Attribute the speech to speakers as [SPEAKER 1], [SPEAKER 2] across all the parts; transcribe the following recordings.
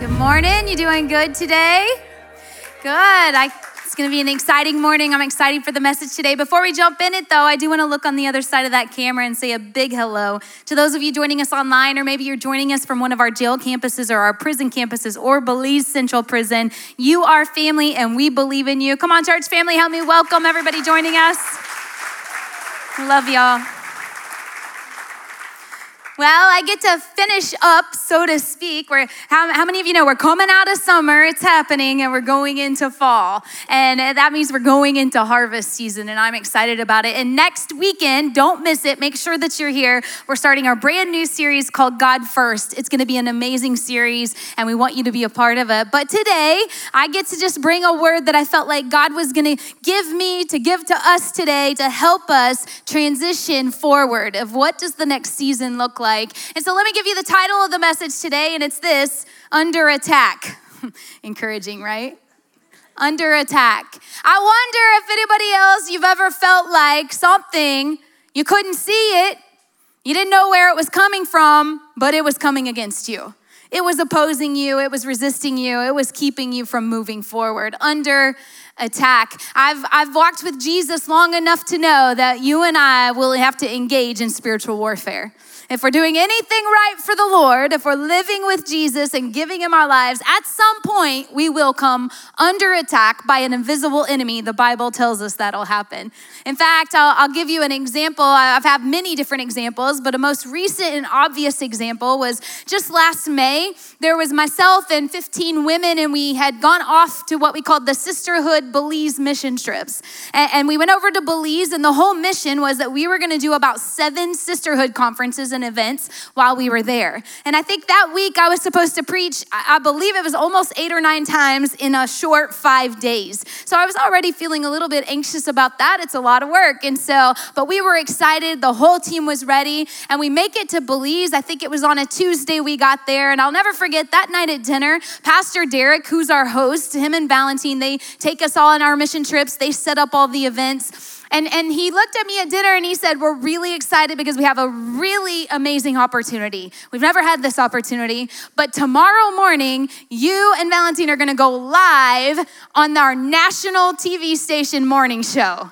[SPEAKER 1] Good morning. You doing good today? Good. I, it's going to be an exciting morning. I'm excited for the message today. Before we jump in it, though, I do want to look on the other side of that camera and say a big hello to those of you joining us online, or maybe you're joining us from one of our jail campuses or our prison campuses or Belize Central Prison. You are family, and we believe in you. Come on, church family, help me welcome everybody joining us. Love y'all. Well, I get to finish up, so to speak. Where how, how many of you know we're coming out of summer, it's happening, and we're going into fall. And that means we're going into harvest season, and I'm excited about it. And next weekend, don't miss it. Make sure that you're here. We're starting our brand new series called God First. It's going to be an amazing series, and we want you to be a part of it. But today, I get to just bring a word that I felt like God was going to give me to give to us today to help us transition forward of what does the next season look like like. And so let me give you the title of the message today, and it's this Under Attack. Encouraging, right? Under attack. I wonder if anybody else you've ever felt like something, you couldn't see it, you didn't know where it was coming from, but it was coming against you. It was opposing you, it was resisting you, it was keeping you from moving forward. Under attack. I've, I've walked with Jesus long enough to know that you and I will have to engage in spiritual warfare. If we're doing anything right for the Lord, if we're living with Jesus and giving Him our lives, at some point we will come under attack by an invisible enemy. The Bible tells us that'll happen. In fact, I'll, I'll give you an example. I've had many different examples, but a most recent and obvious example was just last May. There was myself and 15 women, and we had gone off to what we called the Sisterhood Belize mission trips. And, and we went over to Belize, and the whole mission was that we were going to do about seven sisterhood conferences different events while we were there. And I think that week I was supposed to preach, I believe it was almost eight or nine times in a short five days. So I was already feeling a little bit anxious about that. It's a lot of work. And so, but we were excited. The whole team was ready. And we make it to Belize. I think it was on a Tuesday we got there. And I'll never forget that night at dinner, Pastor Derek, who's our host, him and Valentine, they take us all on our mission trips. They set up all the events. And, and he looked at me at dinner and he said, We're really excited because we have a really amazing opportunity. We've never had this opportunity, but tomorrow morning, you and Valentine are gonna go live on our national TV station morning show.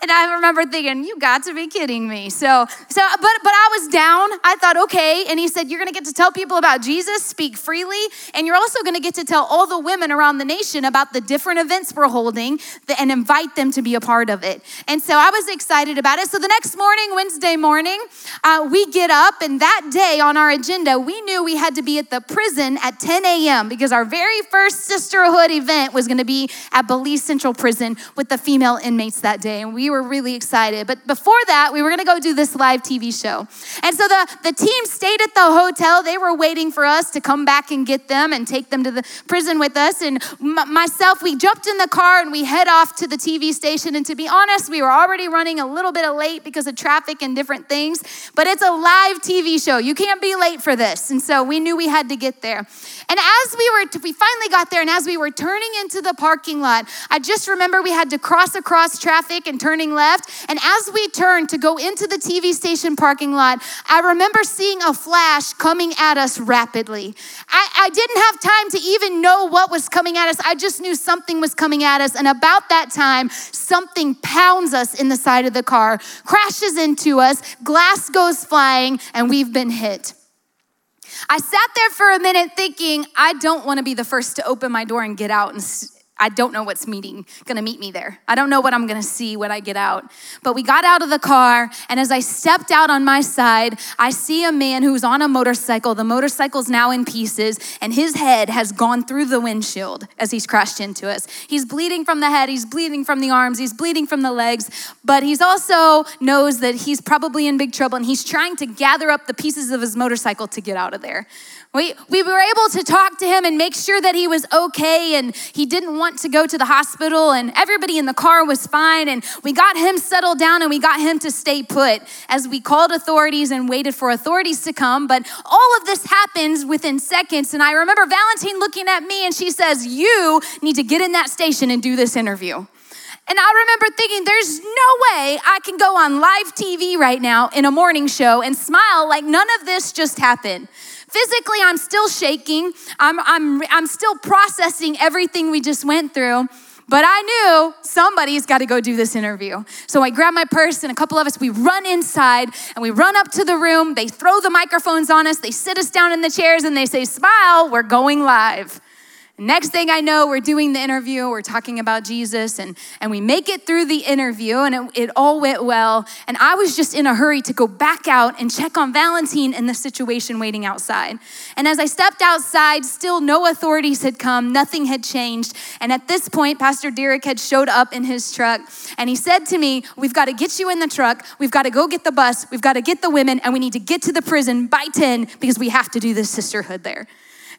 [SPEAKER 1] And I remember thinking, you got to be kidding me. So, so but but I was down. I thought, okay. And he said, You're gonna get to tell people about Jesus, speak freely, and you're also gonna get to tell all the women around the nation about the different events we're holding and invite them to be a part of it. And so I was excited about it. So the next morning, Wednesday morning, uh, we get up, and that day on our agenda, we knew we had to be at the prison at 10 a.m. because our very first sisterhood event was gonna be at Belize Central Prison with the female inmates that day. And we we were really excited. But before that, we were gonna go do this live TV show. And so the, the team stayed at the hotel. They were waiting for us to come back and get them and take them to the prison with us. And m- myself, we jumped in the car and we head off to the TV station. And to be honest, we were already running a little bit of late because of traffic and different things. But it's a live TV show. You can't be late for this. And so we knew we had to get there. And as we were, we finally got there, and as we were turning into the parking lot, I just remember we had to cross across traffic and turning left. And as we turned to go into the TV station parking lot, I remember seeing a flash coming at us rapidly. I, I didn't have time to even know what was coming at us. I just knew something was coming at us. And about that time, something pounds us in the side of the car, crashes into us, glass goes flying, and we've been hit. I sat there for a minute thinking, I don't want to be the first to open my door and get out and, I don't know what's meeting, gonna meet me there. I don't know what I'm gonna see when I get out. But we got out of the car, and as I stepped out on my side, I see a man who's on a motorcycle. The motorcycle's now in pieces, and his head has gone through the windshield as he's crashed into us. He's bleeding from the head, he's bleeding from the arms, he's bleeding from the legs, but he's also knows that he's probably in big trouble, and he's trying to gather up the pieces of his motorcycle to get out of there. We, we were able to talk to him and make sure that he was okay and he didn't want to go to the hospital and everybody in the car was fine and we got him settled down and we got him to stay put as we called authorities and waited for authorities to come. But all of this happens within seconds. And I remember Valentine looking at me and she says, You need to get in that station and do this interview. And I remember thinking, there's no way I can go on live TV right now in a morning show and smile like none of this just happened. Physically, I'm still shaking. I'm, I'm, I'm still processing everything we just went through. But I knew somebody's got to go do this interview. So I grab my purse and a couple of us, we run inside and we run up to the room. They throw the microphones on us, they sit us down in the chairs, and they say, Smile, we're going live. Next thing I know, we're doing the interview, we're talking about Jesus, and, and we make it through the interview, and it, it, all went well. And I was just in a hurry to go back out and check on Valentine and the situation waiting outside. And as I stepped outside, still no authorities had come, nothing had changed. And at this point, Pastor Derek had showed up in his truck, and he said to me, We've got to get you in the truck, we've got to go get the bus, we've got to get the women, and we need to get to the prison by 10 because we have to do this sisterhood there.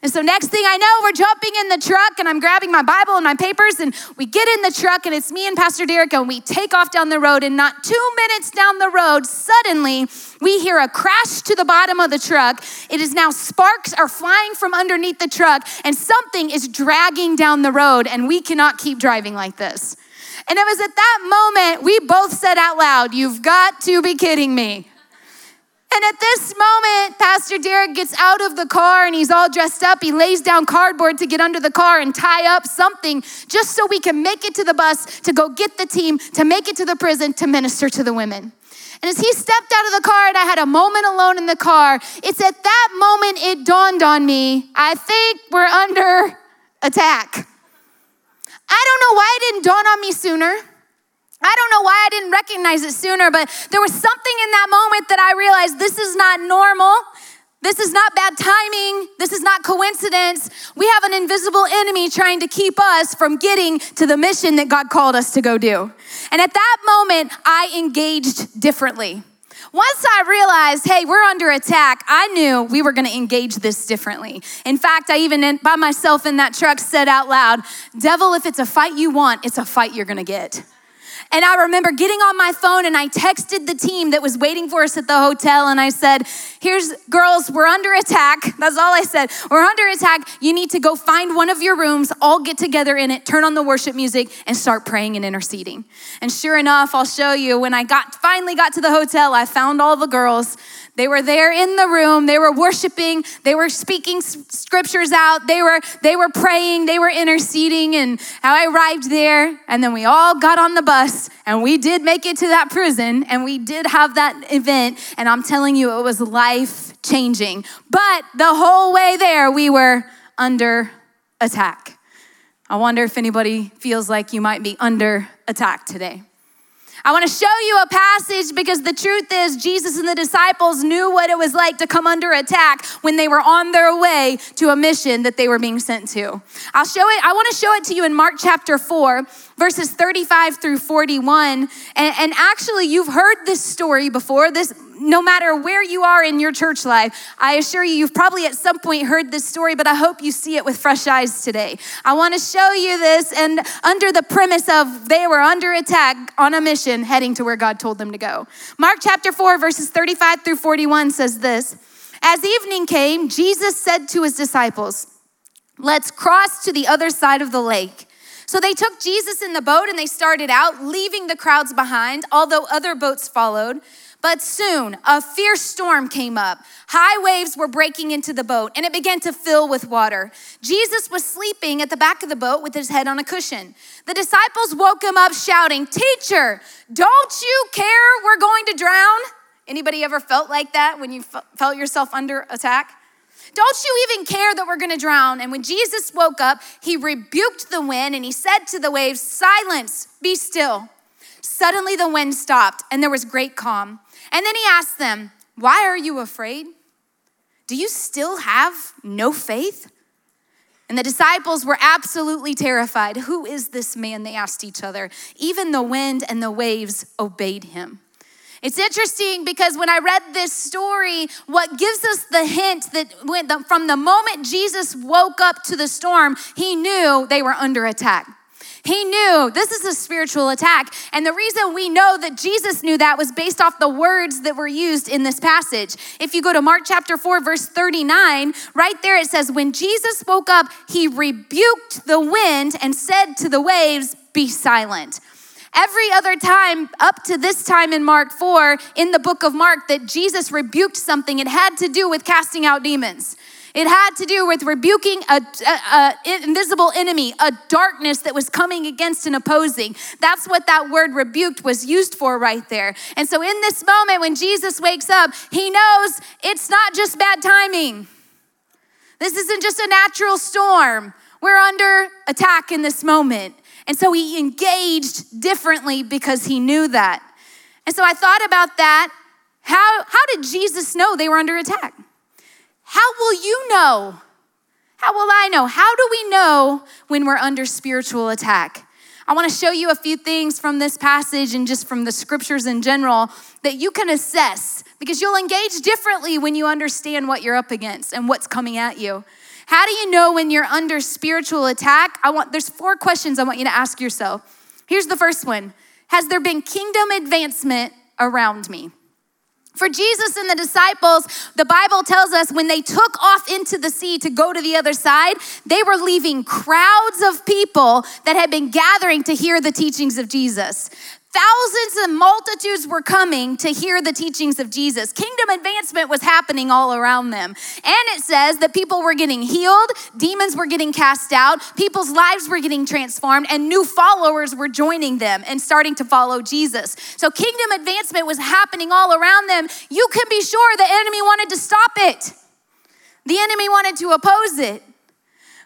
[SPEAKER 1] And so, next thing I know, we're jumping in the truck and I'm grabbing my Bible and my papers, and we get in the truck, and it's me and Pastor Derek, and we take off down the road. And not two minutes down the road, suddenly we hear a crash to the bottom of the truck. It is now sparks are flying from underneath the truck, and something is dragging down the road, and we cannot keep driving like this. And it was at that moment we both said out loud, You've got to be kidding me. And at this moment, Pastor Derek gets out of the car and he's all dressed up. He lays down cardboard to get under the car and tie up something just so we can make it to the bus to go get the team, to make it to the prison, to minister to the women. And as he stepped out of the car and I had a moment alone in the car, it's at that moment it dawned on me I think we're under attack. I don't know why it didn't dawn on me sooner. I don't know why I didn't recognize it sooner, but there was something in that moment that I realized this is not normal. This is not bad timing. This is not coincidence. We have an invisible enemy trying to keep us from getting to the mission that God called us to go do. And at that moment, I engaged differently. Once I realized, hey, we're under attack, I knew we were gonna engage this differently. In fact, I even, by myself in that truck, said out loud, Devil, if it's a fight you want, it's a fight you're gonna get. And I remember getting on my phone and I texted the team that was waiting for us at the hotel and I said, Here's girls, we're under attack. That's all I said. We're under attack. You need to go find one of your rooms, all get together in it, turn on the worship music, and start praying and interceding. And sure enough, I'll show you when I got finally got to the hotel, I found all the girls. They were there in the room. They were worshiping. They were speaking scriptures out. They were they were praying. They were interceding. And how I arrived there, and then we all got on the bus, and we did make it to that prison, and we did have that event. And I'm telling you, it was life changing. But the whole way there, we were under attack. I wonder if anybody feels like you might be under attack today. I want to show you a passage because the truth is, Jesus and the disciples knew what it was like to come under attack when they were on their way to a mission that they were being sent to. I'll show it, I want to show it to you in Mark chapter 4, verses 35 through 41. And, and actually, you've heard this story before. This no matter where you are in your church life, I assure you, you've probably at some point heard this story, but I hope you see it with fresh eyes today. I want to show you this, and under the premise of they were under attack on a mission heading to where God told them to go. Mark chapter 4, verses 35 through 41 says this As evening came, Jesus said to his disciples, Let's cross to the other side of the lake. So they took Jesus in the boat and they started out, leaving the crowds behind, although other boats followed. But soon a fierce storm came up. High waves were breaking into the boat, and it began to fill with water. Jesus was sleeping at the back of the boat with his head on a cushion. The disciples woke him up shouting, "Teacher, don't you care we're going to drown?" Anybody ever felt like that when you felt yourself under attack? Don't you even care that we're gonna drown? And when Jesus woke up, he rebuked the wind and he said to the waves, Silence, be still. Suddenly the wind stopped and there was great calm. And then he asked them, Why are you afraid? Do you still have no faith? And the disciples were absolutely terrified. Who is this man? They asked each other. Even the wind and the waves obeyed him. It's interesting because when I read this story, what gives us the hint that from the moment Jesus woke up to the storm, he knew they were under attack. He knew this is a spiritual attack. And the reason we know that Jesus knew that was based off the words that were used in this passage. If you go to Mark chapter 4, verse 39, right there it says, When Jesus woke up, he rebuked the wind and said to the waves, Be silent. Every other time up to this time in Mark 4, in the book of Mark, that Jesus rebuked something, it had to do with casting out demons. It had to do with rebuking an invisible enemy, a darkness that was coming against and opposing. That's what that word rebuked was used for right there. And so, in this moment, when Jesus wakes up, he knows it's not just bad timing. This isn't just a natural storm. We're under attack in this moment. And so he engaged differently because he knew that. And so I thought about that. How, how did Jesus know they were under attack? How will you know? How will I know? How do we know when we're under spiritual attack? I want to show you a few things from this passage and just from the scriptures in general that you can assess because you'll engage differently when you understand what you're up against and what's coming at you. How do you know when you're under spiritual attack? I want there's four questions I want you to ask yourself. Here's the first one. Has there been kingdom advancement around me? For Jesus and the disciples, the Bible tells us when they took off into the sea to go to the other side, they were leaving crowds of people that had been gathering to hear the teachings of Jesus. Thousands and multitudes were coming to hear the teachings of Jesus. Kingdom advancement was happening all around them. And it says that people were getting healed, demons were getting cast out, people's lives were getting transformed, and new followers were joining them and starting to follow Jesus. So kingdom advancement was happening all around them. You can be sure the enemy wanted to stop it, the enemy wanted to oppose it.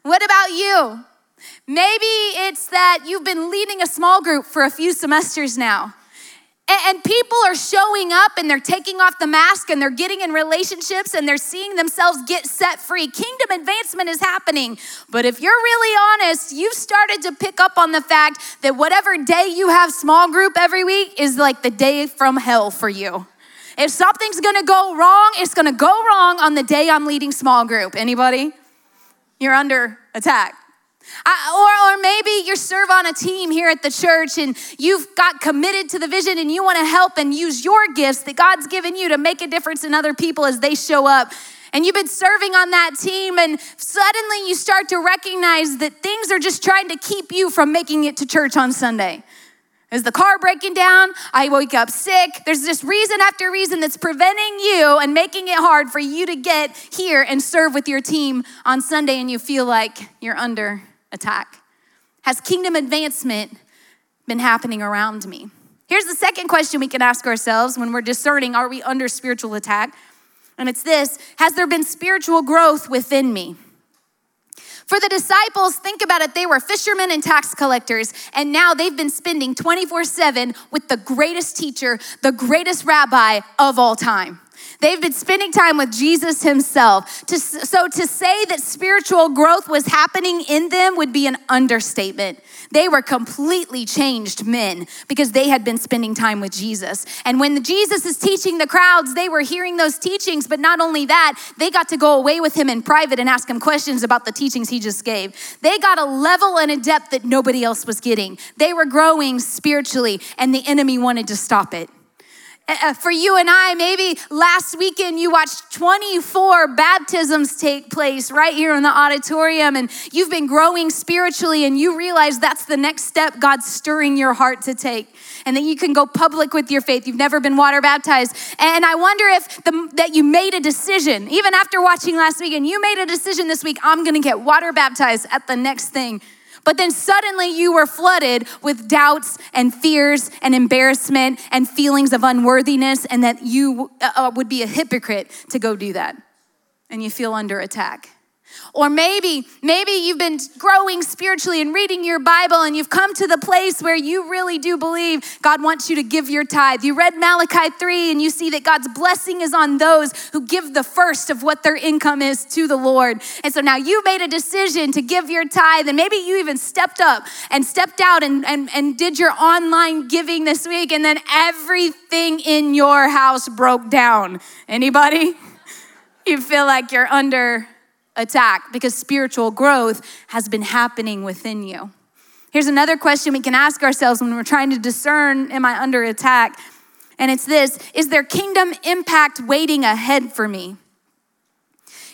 [SPEAKER 1] What about you? Maybe it's that you've been leading a small group for a few semesters now. And people are showing up and they're taking off the mask and they're getting in relationships and they're seeing themselves get set free. Kingdom advancement is happening. But if you're really honest, you've started to pick up on the fact that whatever day you have small group every week is like the day from hell for you. If something's gonna go wrong, it's gonna go wrong on the day I'm leading small group. Anybody? You're under attack. I, or, or maybe you serve on a team here at the church and you've got committed to the vision and you want to help and use your gifts that God's given you to make a difference in other people as they show up. And you've been serving on that team, and suddenly you start to recognize that things are just trying to keep you from making it to church on Sunday. Is the car breaking down? I wake up sick. There's just reason after reason that's preventing you and making it hard for you to get here and serve with your team on Sunday, and you feel like you're under attack? Has kingdom advancement been happening around me? Here's the second question we can ask ourselves when we're discerning are we under spiritual attack? And it's this Has there been spiritual growth within me? For the disciples, think about it, they were fishermen and tax collectors, and now they've been spending 24 7 with the greatest teacher, the greatest rabbi of all time. They've been spending time with Jesus himself. To, so to say that spiritual growth was happening in them would be an understatement. They were completely changed men because they had been spending time with Jesus. And when Jesus is teaching the crowds, they were hearing those teachings, but not only that, they got to go away with him in private and ask him questions about the teachings he just gave. They got a level and a depth that nobody else was getting. They were growing spiritually, and the enemy wanted to stop it. Uh, uh, for you and I, maybe last weekend you watched 24 baptisms take place right here in the auditorium, and you've been growing spiritually, and you realize that's the next step God's stirring your heart to take. And then you can go public with your faith. You've never been water baptized. And I wonder if the, that you made a decision, even after watching last weekend, you made a decision this week I'm gonna get water baptized at the next thing but then suddenly you were flooded with doubts and fears and embarrassment and feelings of unworthiness, and that you uh, uh would be a hypocrite to go do that. And you feel under attack. Or maybe, maybe you've been growing spiritually and reading your Bible and you've come to the place where you really do believe God wants you to give your tithe. You read Malachi 3 and you see that God's blessing is on those who give the first of what their income is to the Lord. And so now you made a decision to give your tithe and maybe you even stepped up and stepped out and, and, and did your online giving this week and then everything in your house broke down. Anybody? You feel like you're under attack because spiritual growth has been happening within you. Here's another question we can ask ourselves when we're trying to discern am I under attack? And it's this Is there kingdom impact waiting ahead for me?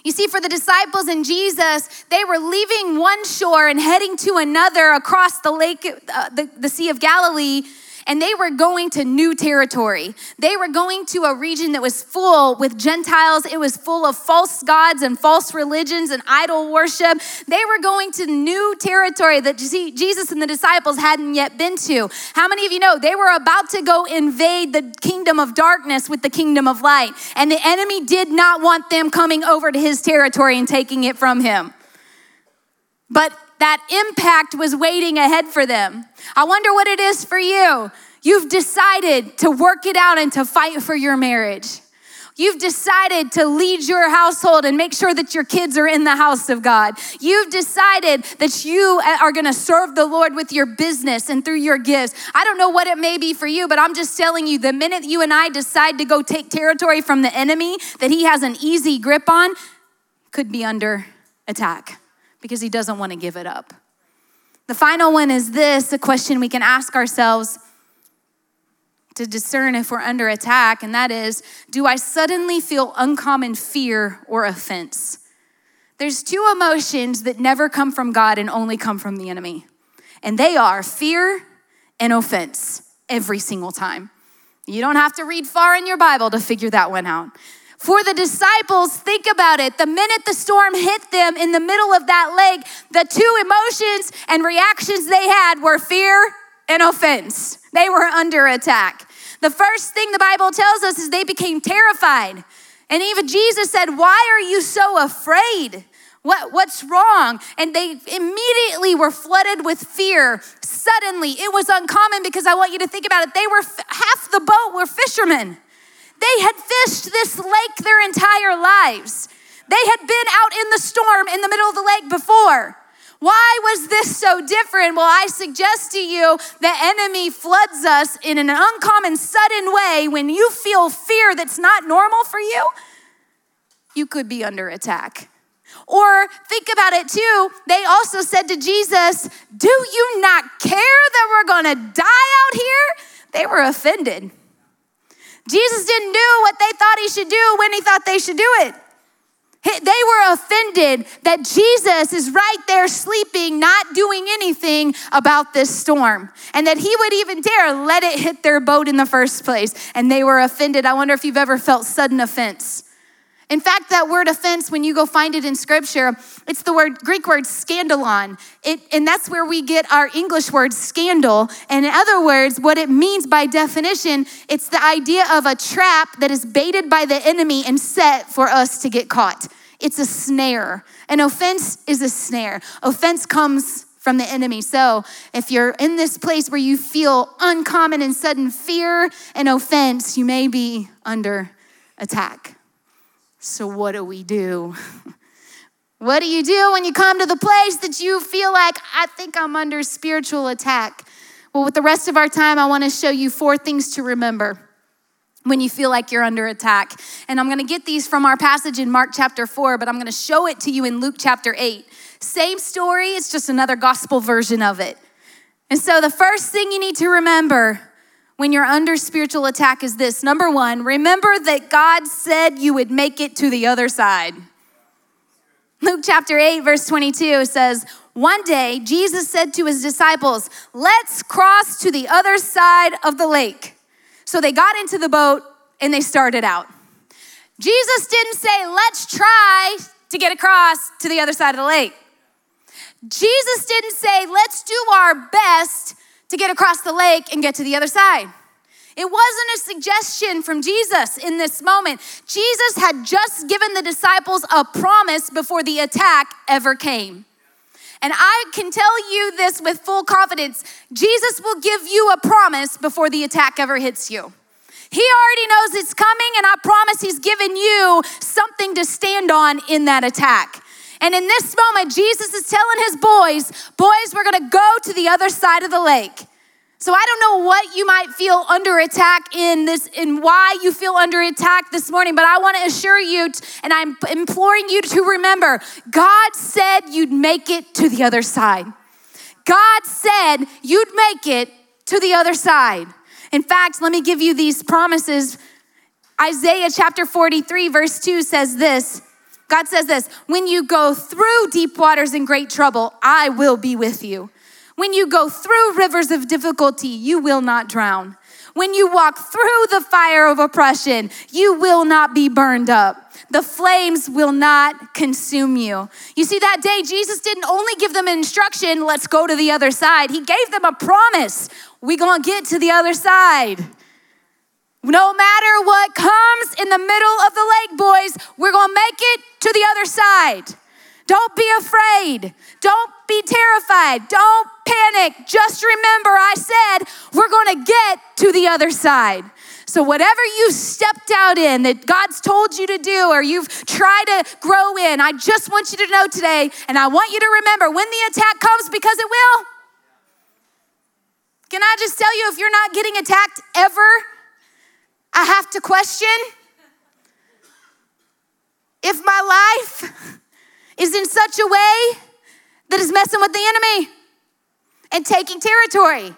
[SPEAKER 1] You see, for the disciples and Jesus, they were leaving one shore and heading to another across the lake, uh, the, the Sea of Galilee and they were going to new territory. They were going to a region that was full with Gentiles. It was full of false gods and false religions and idol worship. They were going to new territory that Jesus and the disciples hadn't yet been to. How many of you know they were about to go invade the kingdom of darkness with the kingdom of light? And the enemy did not want them coming over to his territory and taking it from him. But that impact was waiting ahead for them. I wonder what it is for you. You've decided to work it out and to fight for your marriage. You've decided to lead your household and make sure that your kids are in the house of God. You've decided that you uh, are going to serve the Lord with your business and through your gifts. I don't know what it may be for you, but I'm just telling you the minute you and I decide to go take territory from the enemy that he has an easy grip on, could be under attack because he doesn't want to give it up. The final one is this a question we can ask ourselves to discern if we're under attack, and that is Do I suddenly feel uncommon fear or offense? There's two emotions that never come from God and only come from the enemy, and they are fear and offense every single time. You don't have to read far in your Bible to figure that one out. For the disciples, think about it. The minute the storm hit them in the middle of that lake, the two emotions and reactions they had were fear and offense. They were under attack. The first thing the Bible tells us is they became terrified. And even Jesus said, Why are you so afraid? What, what's wrong? And they immediately were flooded with fear. Suddenly, it was uncommon because I want you to think about it. They were, half the boat were fishermen. They had fished this lake their entire lives. They had been out in the storm in the middle of the lake before. Why was this so different? Well, I suggest to you the enemy floods us in an uncommon, sudden way when you feel fear that's not normal for you. You could be under attack. Or think about it too, they also said to Jesus, Do you not care that we're gonna die out here? They were offended. Jesus didn't do what they thought he should do when he thought they should do it. They were offended that Jesus is right there sleeping, not doing anything about this storm, and that he would even dare let it hit their boat in the first place. And they were offended. I wonder if you've ever felt sudden offense. In fact, that word offense, when you go find it in scripture, it's the word Greek word scandalon. It, and that's where we get our English word scandal. And in other words, what it means by definition, it's the idea of a trap that is baited by the enemy and set for us to get caught. It's a snare. An offense is a snare. Offense comes from the enemy. So if you're in this place where you feel uncommon and sudden fear and offense, you may be under attack. So, what do we do? what do you do when you come to the place that you feel like, I think I'm under spiritual attack? Well, with the rest of our time, I want to show you four things to remember when you feel like you're under attack. And I'm going to get these from our passage in Mark chapter 4, but I'm going to show it to you in Luke chapter 8. Same story, it's just another gospel version of it. And so the first thing you need to remember when you're under spiritual attack is this number one, remember that God said you would make it to the other side. Luke chapter 8, verse 22 says, One day Jesus said to his disciples, Let's cross to the other side of the lake. So they got into the boat and they started out. Jesus didn't say, Let's try to get across to the other side of the lake. Jesus didn't say, Let's do our best to get across the lake and get to the other side. It wasn't a suggestion from Jesus in this moment. Jesus had just given the disciples a promise before the attack ever came. And I can tell you this with full confidence Jesus will give you a promise before the attack ever hits you. He already knows it's coming, and I promise He's given you something to stand on in that attack. And in this moment, Jesus is telling his boys, Boys, we're gonna go to the other side of the lake. So I don't know what you might feel under attack in this and why you feel under attack this morning, but I want to assure you and I'm imploring you to remember God said you'd make it to the other side. God said you'd make it to the other side. In fact, let me give you these promises. Isaiah chapter 43 verse 2 says this. God says this, when you go through deep waters and great trouble, I will be with you. When you go through rivers of difficulty, you will not drown. When you walk through the fire of oppression, you will not be burned up the flames will not consume you. You see, that day, Jesus didn't only give them instruction, let's go to the other side. He gave them a promise. We gonna get to the other side. No matter what comes in the middle of the lake, boys, we're gonna make it to the other side. Don't be afraid. Don't be terrified. Don't panic. Just remember, I said, we're gonna get to the other side. So, whatever you stepped out in that God's told you to do or you've tried to grow in, I just want you to know today, and I want you to remember when the attack comes, because it will. Can I just tell you, if you're not getting attacked ever, I have to question if my life is in such a way that is messing with the enemy and taking territory.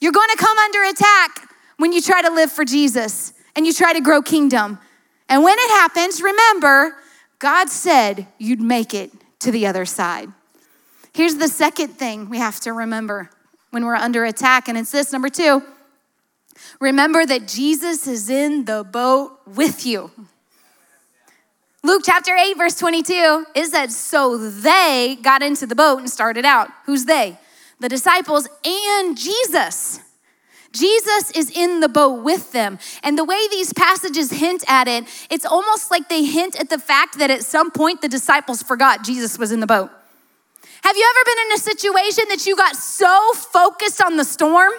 [SPEAKER 1] You're going to come under attack when you try to live for Jesus and you try to grow kingdom. And when it happens, remember, God said you'd make it to the other side. Here's the second thing we have to remember when we're under attack, and it's this number two remember that Jesus is in the boat with you. Luke chapter 8, verse 22, it says, So they got into the boat and started out. Who's they? The disciples and Jesus. Jesus is in the boat with them. And the way these passages hint at it, it's almost like they hint at the fact that at some point the disciples forgot Jesus was in the boat. Have you ever been in a situation that you got so focused on the storm?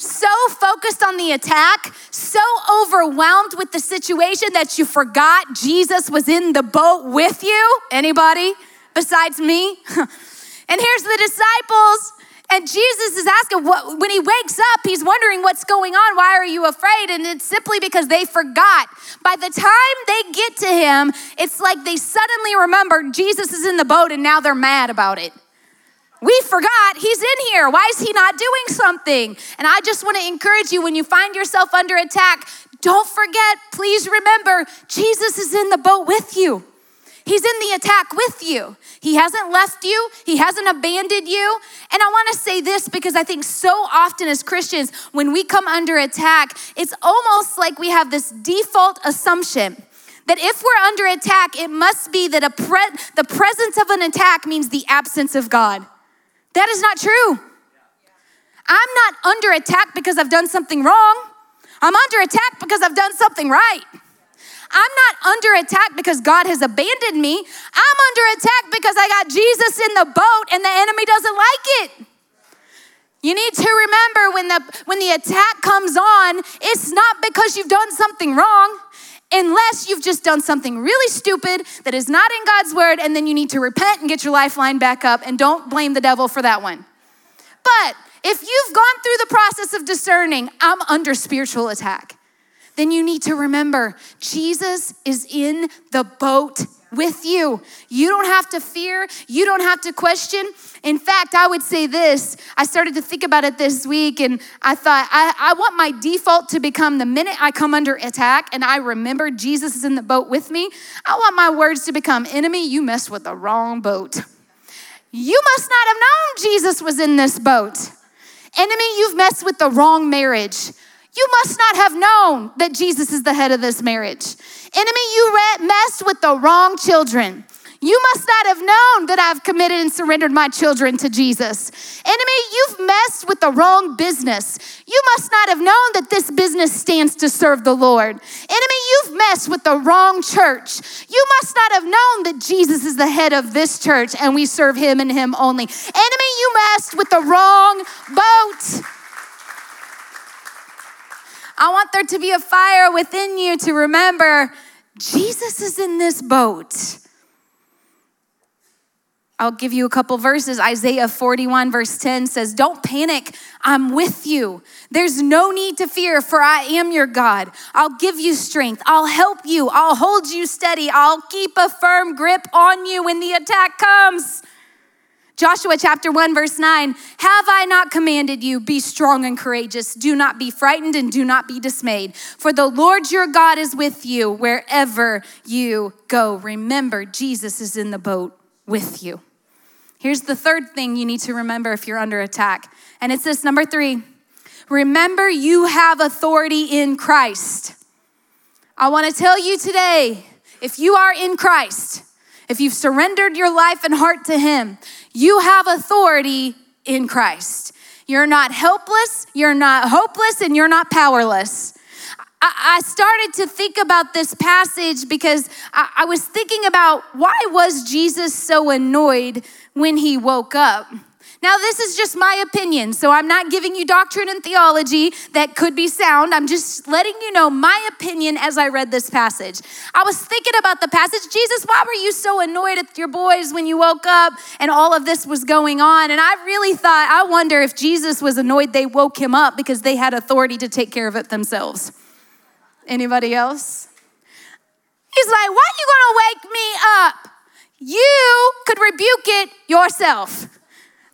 [SPEAKER 1] So focused on the attack, so overwhelmed with the situation that you forgot Jesus was in the boat with you? Anybody besides me? and here's the disciples and Jesus is asking, what, when he wakes up, he's wondering what's going on. Why are you afraid? And it's simply because they forgot. By the time they get to him, it's like they suddenly remember Jesus is in the boat and now they're mad about it. We forgot he's in here. Why is he not doing something? And I just want to encourage you when you find yourself under attack, don't forget, please remember, Jesus is in the boat with you. He's in the attack with you. He hasn't left you, He hasn't abandoned you. And I want to say this because I think so often as Christians, when we come under attack, it's almost like we have this default assumption that if we're under attack, it must be that pre- the presence of an attack means the absence of God. That is not true. I'm not under attack because I've done something wrong. I'm under attack because I've done something right. I'm not under attack because God has abandoned me. I'm under attack because I got Jesus in the boat and the enemy doesn't like it. You need to remember when the when the attack comes on, it's not because you've done something wrong unless you've just done something really stupid that is not in God's word, and then you need to repent and get your lifeline back up, and don't blame the devil for that one. But if you've gone through the process of discerning, I'm under spiritual attack then you need to remember Jesus is in the boat with you. You don't have to fear, you don't have to question. In fact, I would say this I started to think about it this week, and I thought, I, I want my default to become the minute I come under attack and I remember Jesus is in the boat with me, I want my words to become enemy, you messed with the wrong boat. You must not have known Jesus was in this boat. Enemy, you've messed with the wrong marriage. You must not have known that Jesus is the head of this marriage. Enemy, you messed with the wrong children. You must not have known that I've committed and surrendered my children to Jesus. Enemy, you've messed with the wrong business. You must not have known that this business stands to serve the Lord. Enemy, you've messed with the wrong church. You must not have known that Jesus is the head of this church and we serve him and him only. Enemy, you messed with the wrong boat. I want there to be a fire within you to remember Jesus is in this boat. I'll give you a couple verses. Isaiah 41, verse 10 says, Don't panic, I'm with you. There's no need to fear, for I am your God. I'll give you strength, I'll help you, I'll hold you steady, I'll keep a firm grip on you when the attack comes. Joshua chapter 1, verse 9 Have I not commanded you, be strong and courageous? Do not be frightened and do not be dismayed, for the Lord your God is with you wherever you go. Remember, Jesus is in the boat with you. Here's the third thing you need to remember if you're under attack, and it's this number three remember you have authority in Christ. I want to tell you today if you are in Christ, if you've surrendered your life and heart to Him, you have authority in Christ. You're not helpless, you're not hopeless, and you're not powerless. I started to think about this passage because I was thinking about why was Jesus so annoyed when he woke up? Now, this is just my opinion, so I'm not giving you doctrine and theology that could be sound. I'm just letting you know my opinion as I read this passage. I was thinking about the passage Jesus, why were you so annoyed at your boys when you woke up and all of this was going on? And I really thought, I wonder if Jesus was annoyed they woke him up because they had authority to take care of it themselves. Anybody else? He's like, why are you gonna wake me up? You could rebuke it yourself.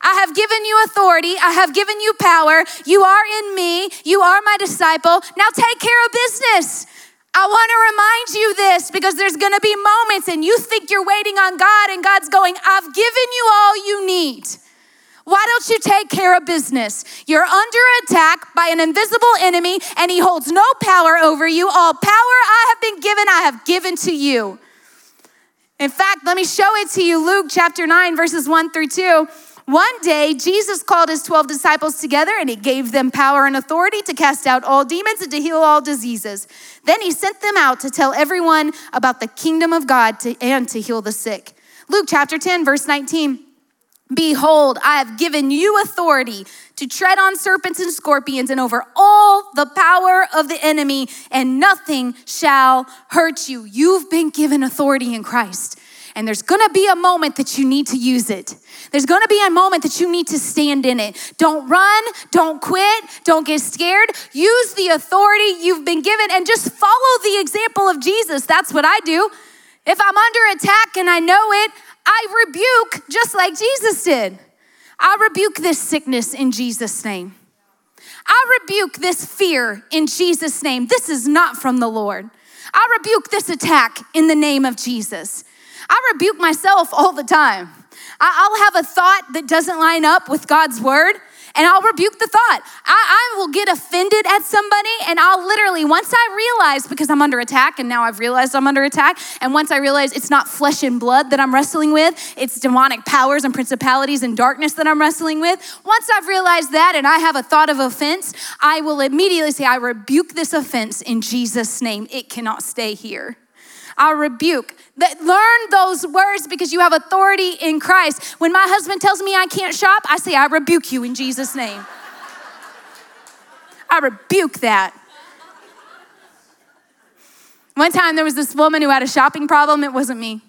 [SPEAKER 1] I have given you authority. I have given you power. You are in me. You are my disciple. Now take care of business. I want to remind you this because there's going to be moments and you think you're waiting on God and God's going, I've given you all you need. Why don't you take care of business? You're under attack by an invisible enemy and he holds no power over you. All power I have been given, I have given to you. In fact, let me show it to you. Luke chapter 9, verses 1 through 2. One day, Jesus called his 12 disciples together and he gave them power and authority to cast out all demons and to heal all diseases. Then he sent them out to tell everyone about the kingdom of God to, and to heal the sick. Luke chapter 10, verse 19. Behold, I have given you authority to tread on serpents and scorpions and over all the power of the enemy, and nothing shall hurt you. You've been given authority in Christ. And there's gonna be a moment that you need to use it. There's gonna be a moment that you need to stand in it. Don't run, don't quit, don't get scared. Use the authority you've been given and just follow the example of Jesus. That's what I do. If I'm under attack and I know it, I rebuke just like Jesus did. I rebuke this sickness in Jesus' name. I rebuke this fear in Jesus' name. This is not from the Lord. I rebuke this attack in the name of Jesus. I rebuke myself all the time. I'll have a thought that doesn't line up with God's word, and I'll rebuke the thought. I, I, will get offended at somebody, and I'll literally, once I realize, because I'm under attack, and now I've realized I'm under attack, and once I realize it's not flesh and blood that I'm wrestling with, it's demonic powers and principalities and darkness that I'm wrestling with, once I've realized that and I have a thought of offense, I will immediately say, I rebuke this offense in Jesus' name. It cannot stay here. I rebuke. That learn those words because you have authority in Christ. When my husband tells me I can't shop, I say, I rebuke you in Jesus' name. I rebuke that. One time there was this woman who had a shopping problem, it wasn't me.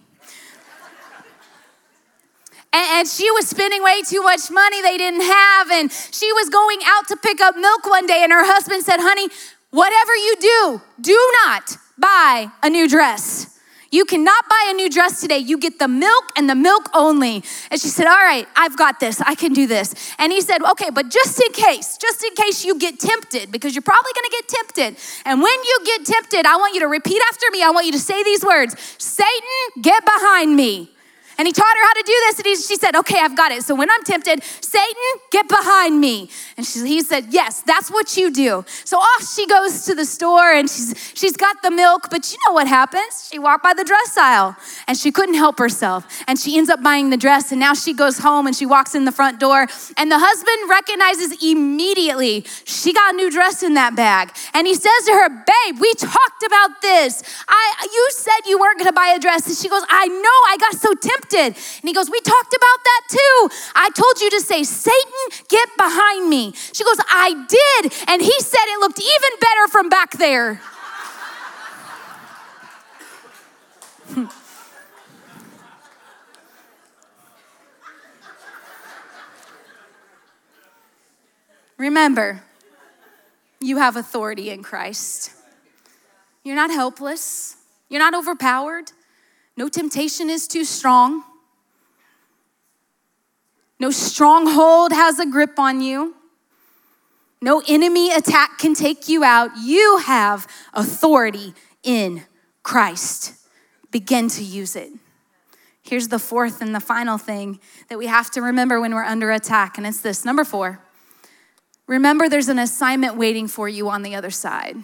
[SPEAKER 1] And, she was spending way too much money they didn't have. And she was going out to pick up milk one day, and her husband said, Honey, whatever you do, do not buy a new dress. You cannot buy a new dress today. You get the milk and the milk only. And she said, All right, I've got this. I can do this. And he said, Okay, but just in case, just in case you get tempted, because you're probably gonna get tempted. And when you get tempted, I want you to repeat after me. I want you to say these words Satan, get behind me. And he taught her how to do this. And he, she said, Okay, I've got it. So when I'm tempted, Satan, get behind me. And she, he said, Yes, that's what you do. So off she goes to the store and she's, she's got the milk. But you know what happens? She walked by the dress aisle and she couldn't help herself. And she ends up buying the dress. And now she goes home and she walks in the front door. And the husband recognizes immediately she got a new dress in that bag. And he says to her, Babe, we talked about this. I, you said you weren't going to buy a dress. And she goes, I know. I got so tempted tempted. And he goes, We talked about that too. I told you to say, Satan, get behind me. She goes, I did. And he said it looked even better from back there. Remember, you have authority in Christ. You're not helpless. You're not overpowered. No temptation is too strong. No stronghold has a grip on you. No enemy attack can take you out. You have authority in Christ. Begin to use it. Here's the fourth and the final thing that we have to remember when we're under attack, and it's this number four remember there's an assignment waiting for you on the other side.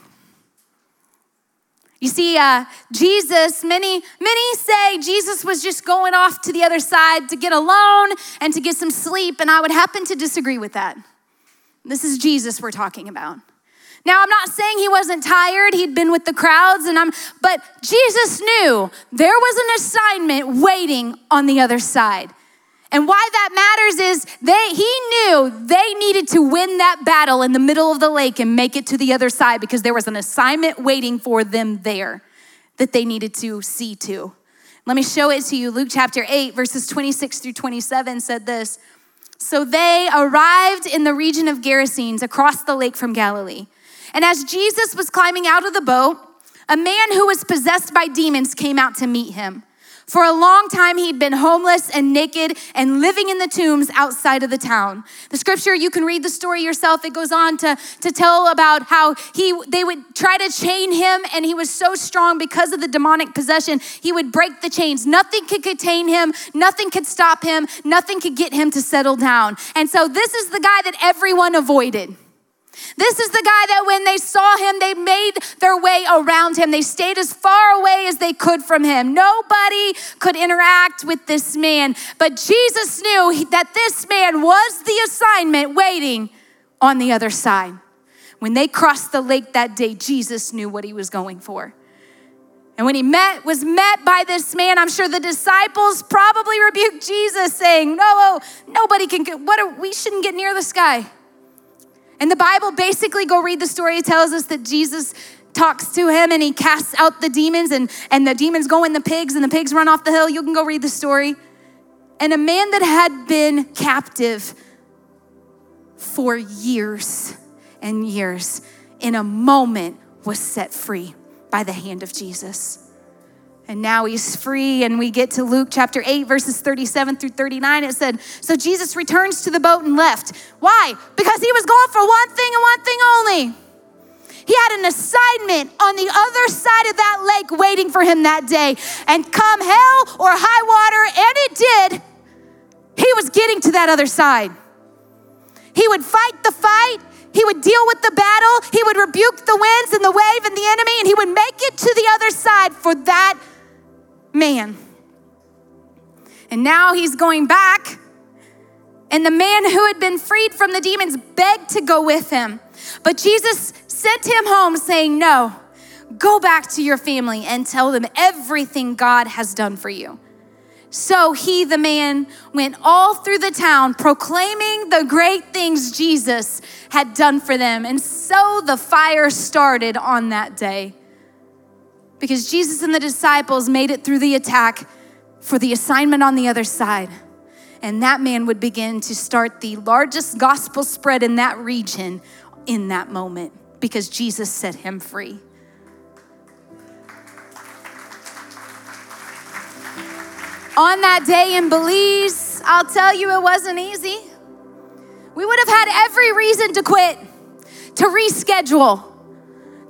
[SPEAKER 1] You see, uh, Jesus, many, many say Jesus was just going off to the other side to get alone and to get some sleep, and I would happen to disagree with that. This is Jesus we're talking about. Now, I'm not saying he wasn't tired. He'd been with the crowds and I'm but Jesus knew there was an assignment waiting on the other side. And why that matters is they he knew they needed to win that battle in the middle of the lake and make it to the other side because there was an assignment waiting for them there that they needed to see to. Let me show it to you. Luke chapter 8 verses 26 through 27 said this. So they arrived in the region of Gerasenes across the lake from Galilee. And as Jesus was climbing out of the boat, a man who was possessed by demons came out to meet him. For a long time, he'd been homeless and naked and living in the tombs outside of the town. The scripture, you can read the story yourself. It goes on to, to tell about how he, they would try to chain him, and he was so strong because of the demonic possession, he would break the chains. Nothing could contain him, nothing could stop him, nothing could get him to settle down. And so, this is the guy that everyone avoided. This is the guy that when they saw him, they made their way around him. They stayed as far away as they could from him. Nobody could interact with this man. But Jesus knew that this man was the assignment waiting on the other side. When they crossed the lake that day, Jesus knew what he was going for. And when he met, was met by this man, I'm sure the disciples probably rebuked Jesus, saying, No, nobody can get, what are, we shouldn't get near this guy. And the Bible basically, go read the story, tells us that Jesus talks to him and he casts out the demons, and, and the demons go in the pigs, and the pigs run off the hill. You can go read the story. And a man that had been captive for years and years, in a moment, was set free by the hand of Jesus. And now he's free. And we get to Luke chapter 8, verses 37 through 39. It said, So Jesus returns to the boat and left. Why? Because he was going for one thing and one thing only. He had an assignment on the other side of that lake waiting for him that day. And come hell or high water, and it did, he was getting to that other side. He would fight the fight, he would deal with the battle, he would rebuke the winds and the wave and the enemy, and he would make it to the other side for that man. And now he's going back. And the man who had been freed from the demons begged to go with him. But Jesus sent him home saying, No, go back to your family and tell them everything God has done for you. So he, the man, went all through the town proclaiming the great things Jesus had done for them. And so the fire started on that day because Jesus and the disciples made it through the attack for the assignment on the other side. And that man would begin to start the largest gospel spread in that region in that moment because Jesus set him free. On that day in Belize, I'll tell you it wasn't easy. We would have had every reason to quit, to reschedule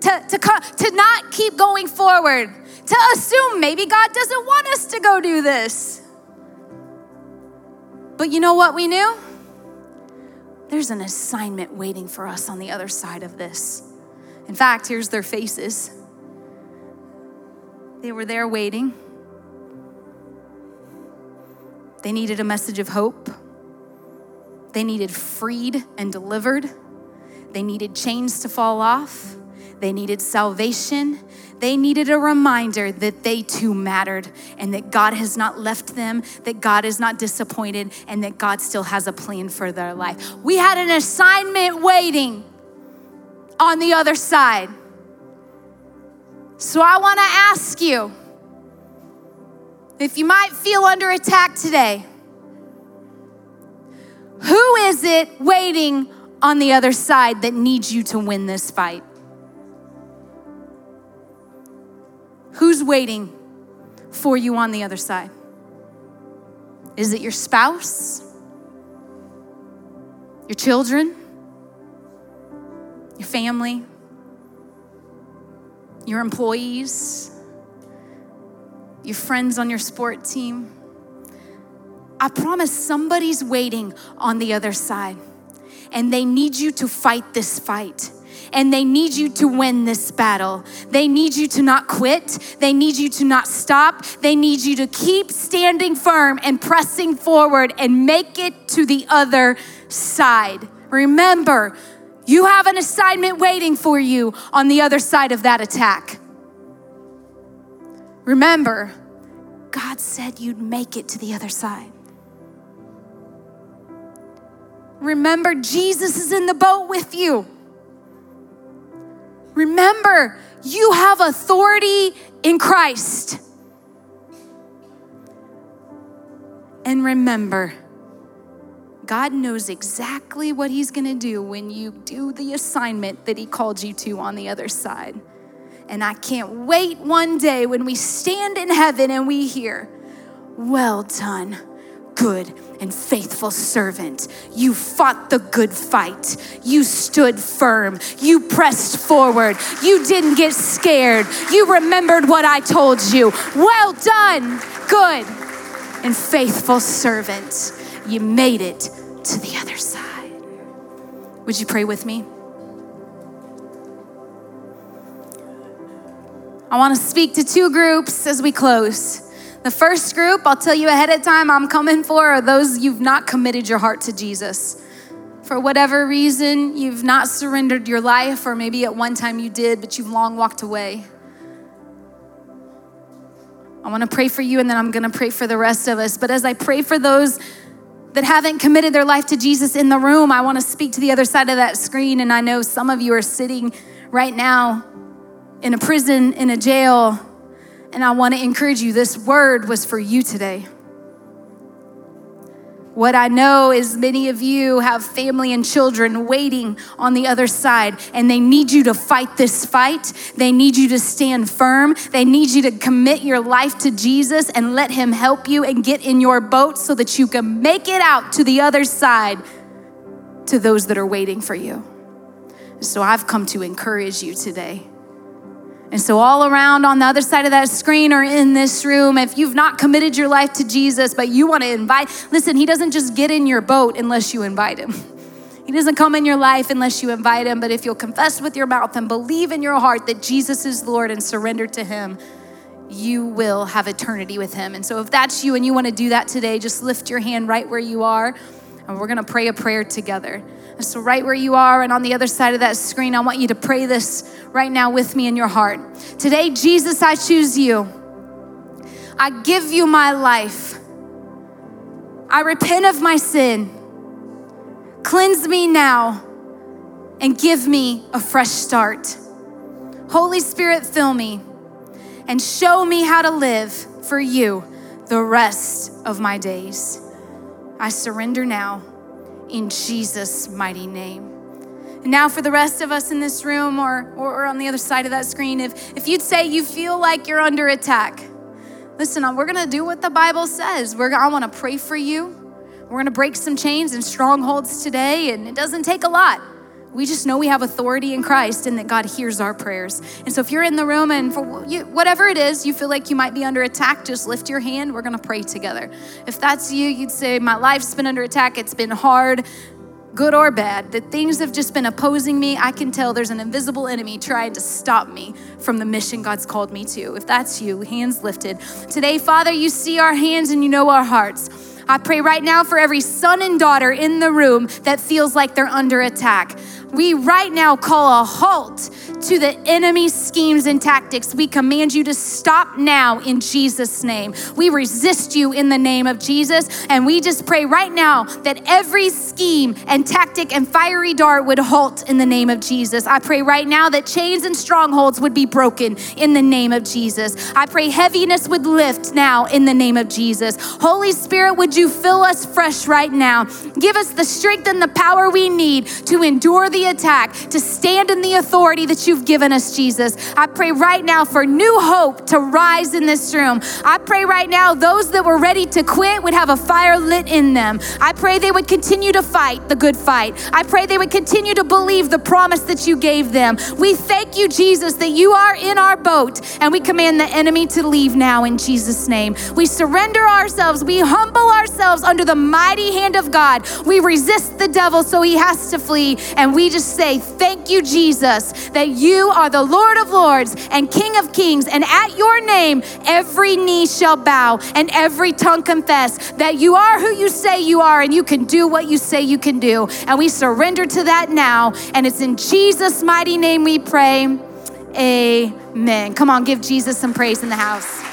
[SPEAKER 1] to, to, to not keep going forward, to assume maybe God doesn't want us to go do this. But you know what we knew? There's an assignment waiting for us on the other side of this. In fact, here's their faces. They were there waiting. They needed a message of hope. They needed freed and delivered. They needed chains to fall off. They needed salvation. They needed a reminder that they too mattered and that God has not left them, that God is not disappointed, and that God still has a plan for their life. We had an assignment waiting on the other side. So I want to ask you if you might feel under attack today, who is it waiting on the other side that needs you to win this fight? Who's waiting for you on the other side? Is it your spouse? Your children? Your family? Your employees? Your friends on your sport team? I promise somebody's waiting on the other side, and they need you to fight this fight and they need you to win this battle. They need you to not quit. They need you to not stop. They need you to keep standing firm and pressing forward and make it to the other side. Remember, you have an assignment waiting for you on the other side of that attack. Remember, God said you'd make it to the other side. Remember, Jesus is in the boat with you. Remember, you have authority in Christ. And remember, God knows exactly what He's gonna do when you do the assignment that He called you to on the other side. And I can't wait one day when we stand in heaven and we hear, Well done good and faithful servant. You fought the good fight. You stood firm. You pressed forward. You didn't get scared. You remembered what I told you. Well done, good and faithful servant. You made it to the other side. Would you pray with me? I want to speak to two groups as we close. The first group, I'll tell you ahead of time, I'm coming for are those you've not committed your heart to Jesus. For whatever reason, you've not surrendered your life, or maybe at one time you did, but you've long walked away. I want to pray for you, and then I'm going to pray for the rest of us. But as I pray for those that haven't committed their life to Jesus in the room, I want to speak to the other side of that screen. And I know some of you are sitting right now in a prison, in a jail, and I want to encourage you this word was for you today. What I know is many of you have family and children waiting on the other side, and they need you to fight this fight. They need you to stand firm. They need you to commit your life to Jesus and let Him help you and get in your boat so that you can make it out to the other side to those that are waiting for you. So I've come to encourage you today. And so, all around on the other side of that screen or in this room, if you've not committed your life to Jesus, but you want to invite, listen, He doesn't just get in your boat unless you invite Him. He doesn't come in your life unless you invite Him. But if you'll confess with your mouth and believe in your heart that Jesus is Lord and surrender to Him, you will have eternity with Him. And so, if that's you and you want to do that today, just lift your hand right where you are, and we're going to pray a prayer together. So, right where you are and on the other side of that screen, I want you to pray this right now with me in your heart. Today, Jesus, I choose you. I give you my life. I repent of my sin. Cleanse me now and give me a fresh start. Holy Spirit, fill me and show me how to live for you the rest of my days. I surrender now in Jesus' mighty name. And now, for the rest of us in this room or, or, on the other side of that screen, if, if you'd say you feel like you're under attack, listen, uh, we're gonna do what the Bible says. We're, I wanna pray for you. We're gonna break some chains and strongholds today, and it doesn't take a lot. We just know we have authority in Christ and that God hears our prayers. And so, if you're in the room and for you, whatever it is, you feel like you might be under attack, just lift your hand. We're going to pray together. If that's you, you'd say, My life's been under attack. It's been hard, good or bad. That things have just been opposing me. I can tell there's an invisible enemy trying to stop me from the mission God's called me to. If that's you, hands lifted. Today, Father, you see our hands and you know our hearts. I pray right now for every son and daughter in the room that feels like they're under attack we right now call a halt to the enemy's schemes and tactics. We command you to stop now in Jesus' name. We resist you in the name of Jesus. And we just pray right now that every scheme and tactic and fiery dart would halt in the name of Jesus. I pray right now that chains and strongholds would be broken in the name of Jesus. I pray heaviness would lift now in the name of Jesus. Holy Spirit, would you fill us fresh right now? Give us the strength and the power we need to endure the attack, to stand in the authority that you you've given us, Jesus. I pray right now for new hope to rise in this room. I pray right now those that were ready to quit would have a fire lit in them. I pray they would continue to fight the good fight. I pray they would continue to believe the promise that you gave them. We thank you, Jesus, that you are in our boat and we command the enemy to leave now in Jesus' name. We surrender ourselves, we humble ourselves under the mighty hand of God. We resist the devil so he has to flee. And we just say, Thank you, Jesus, that you are the Lord of Lords and King of Kings. And at your name, every knee shall bow and every tongue confess that you are who you say you are and you can do what you say you can do. And we surrender to that now. And it's in Jesus' mighty name we pray. Amen. Come on, give Jesus some praise in the house.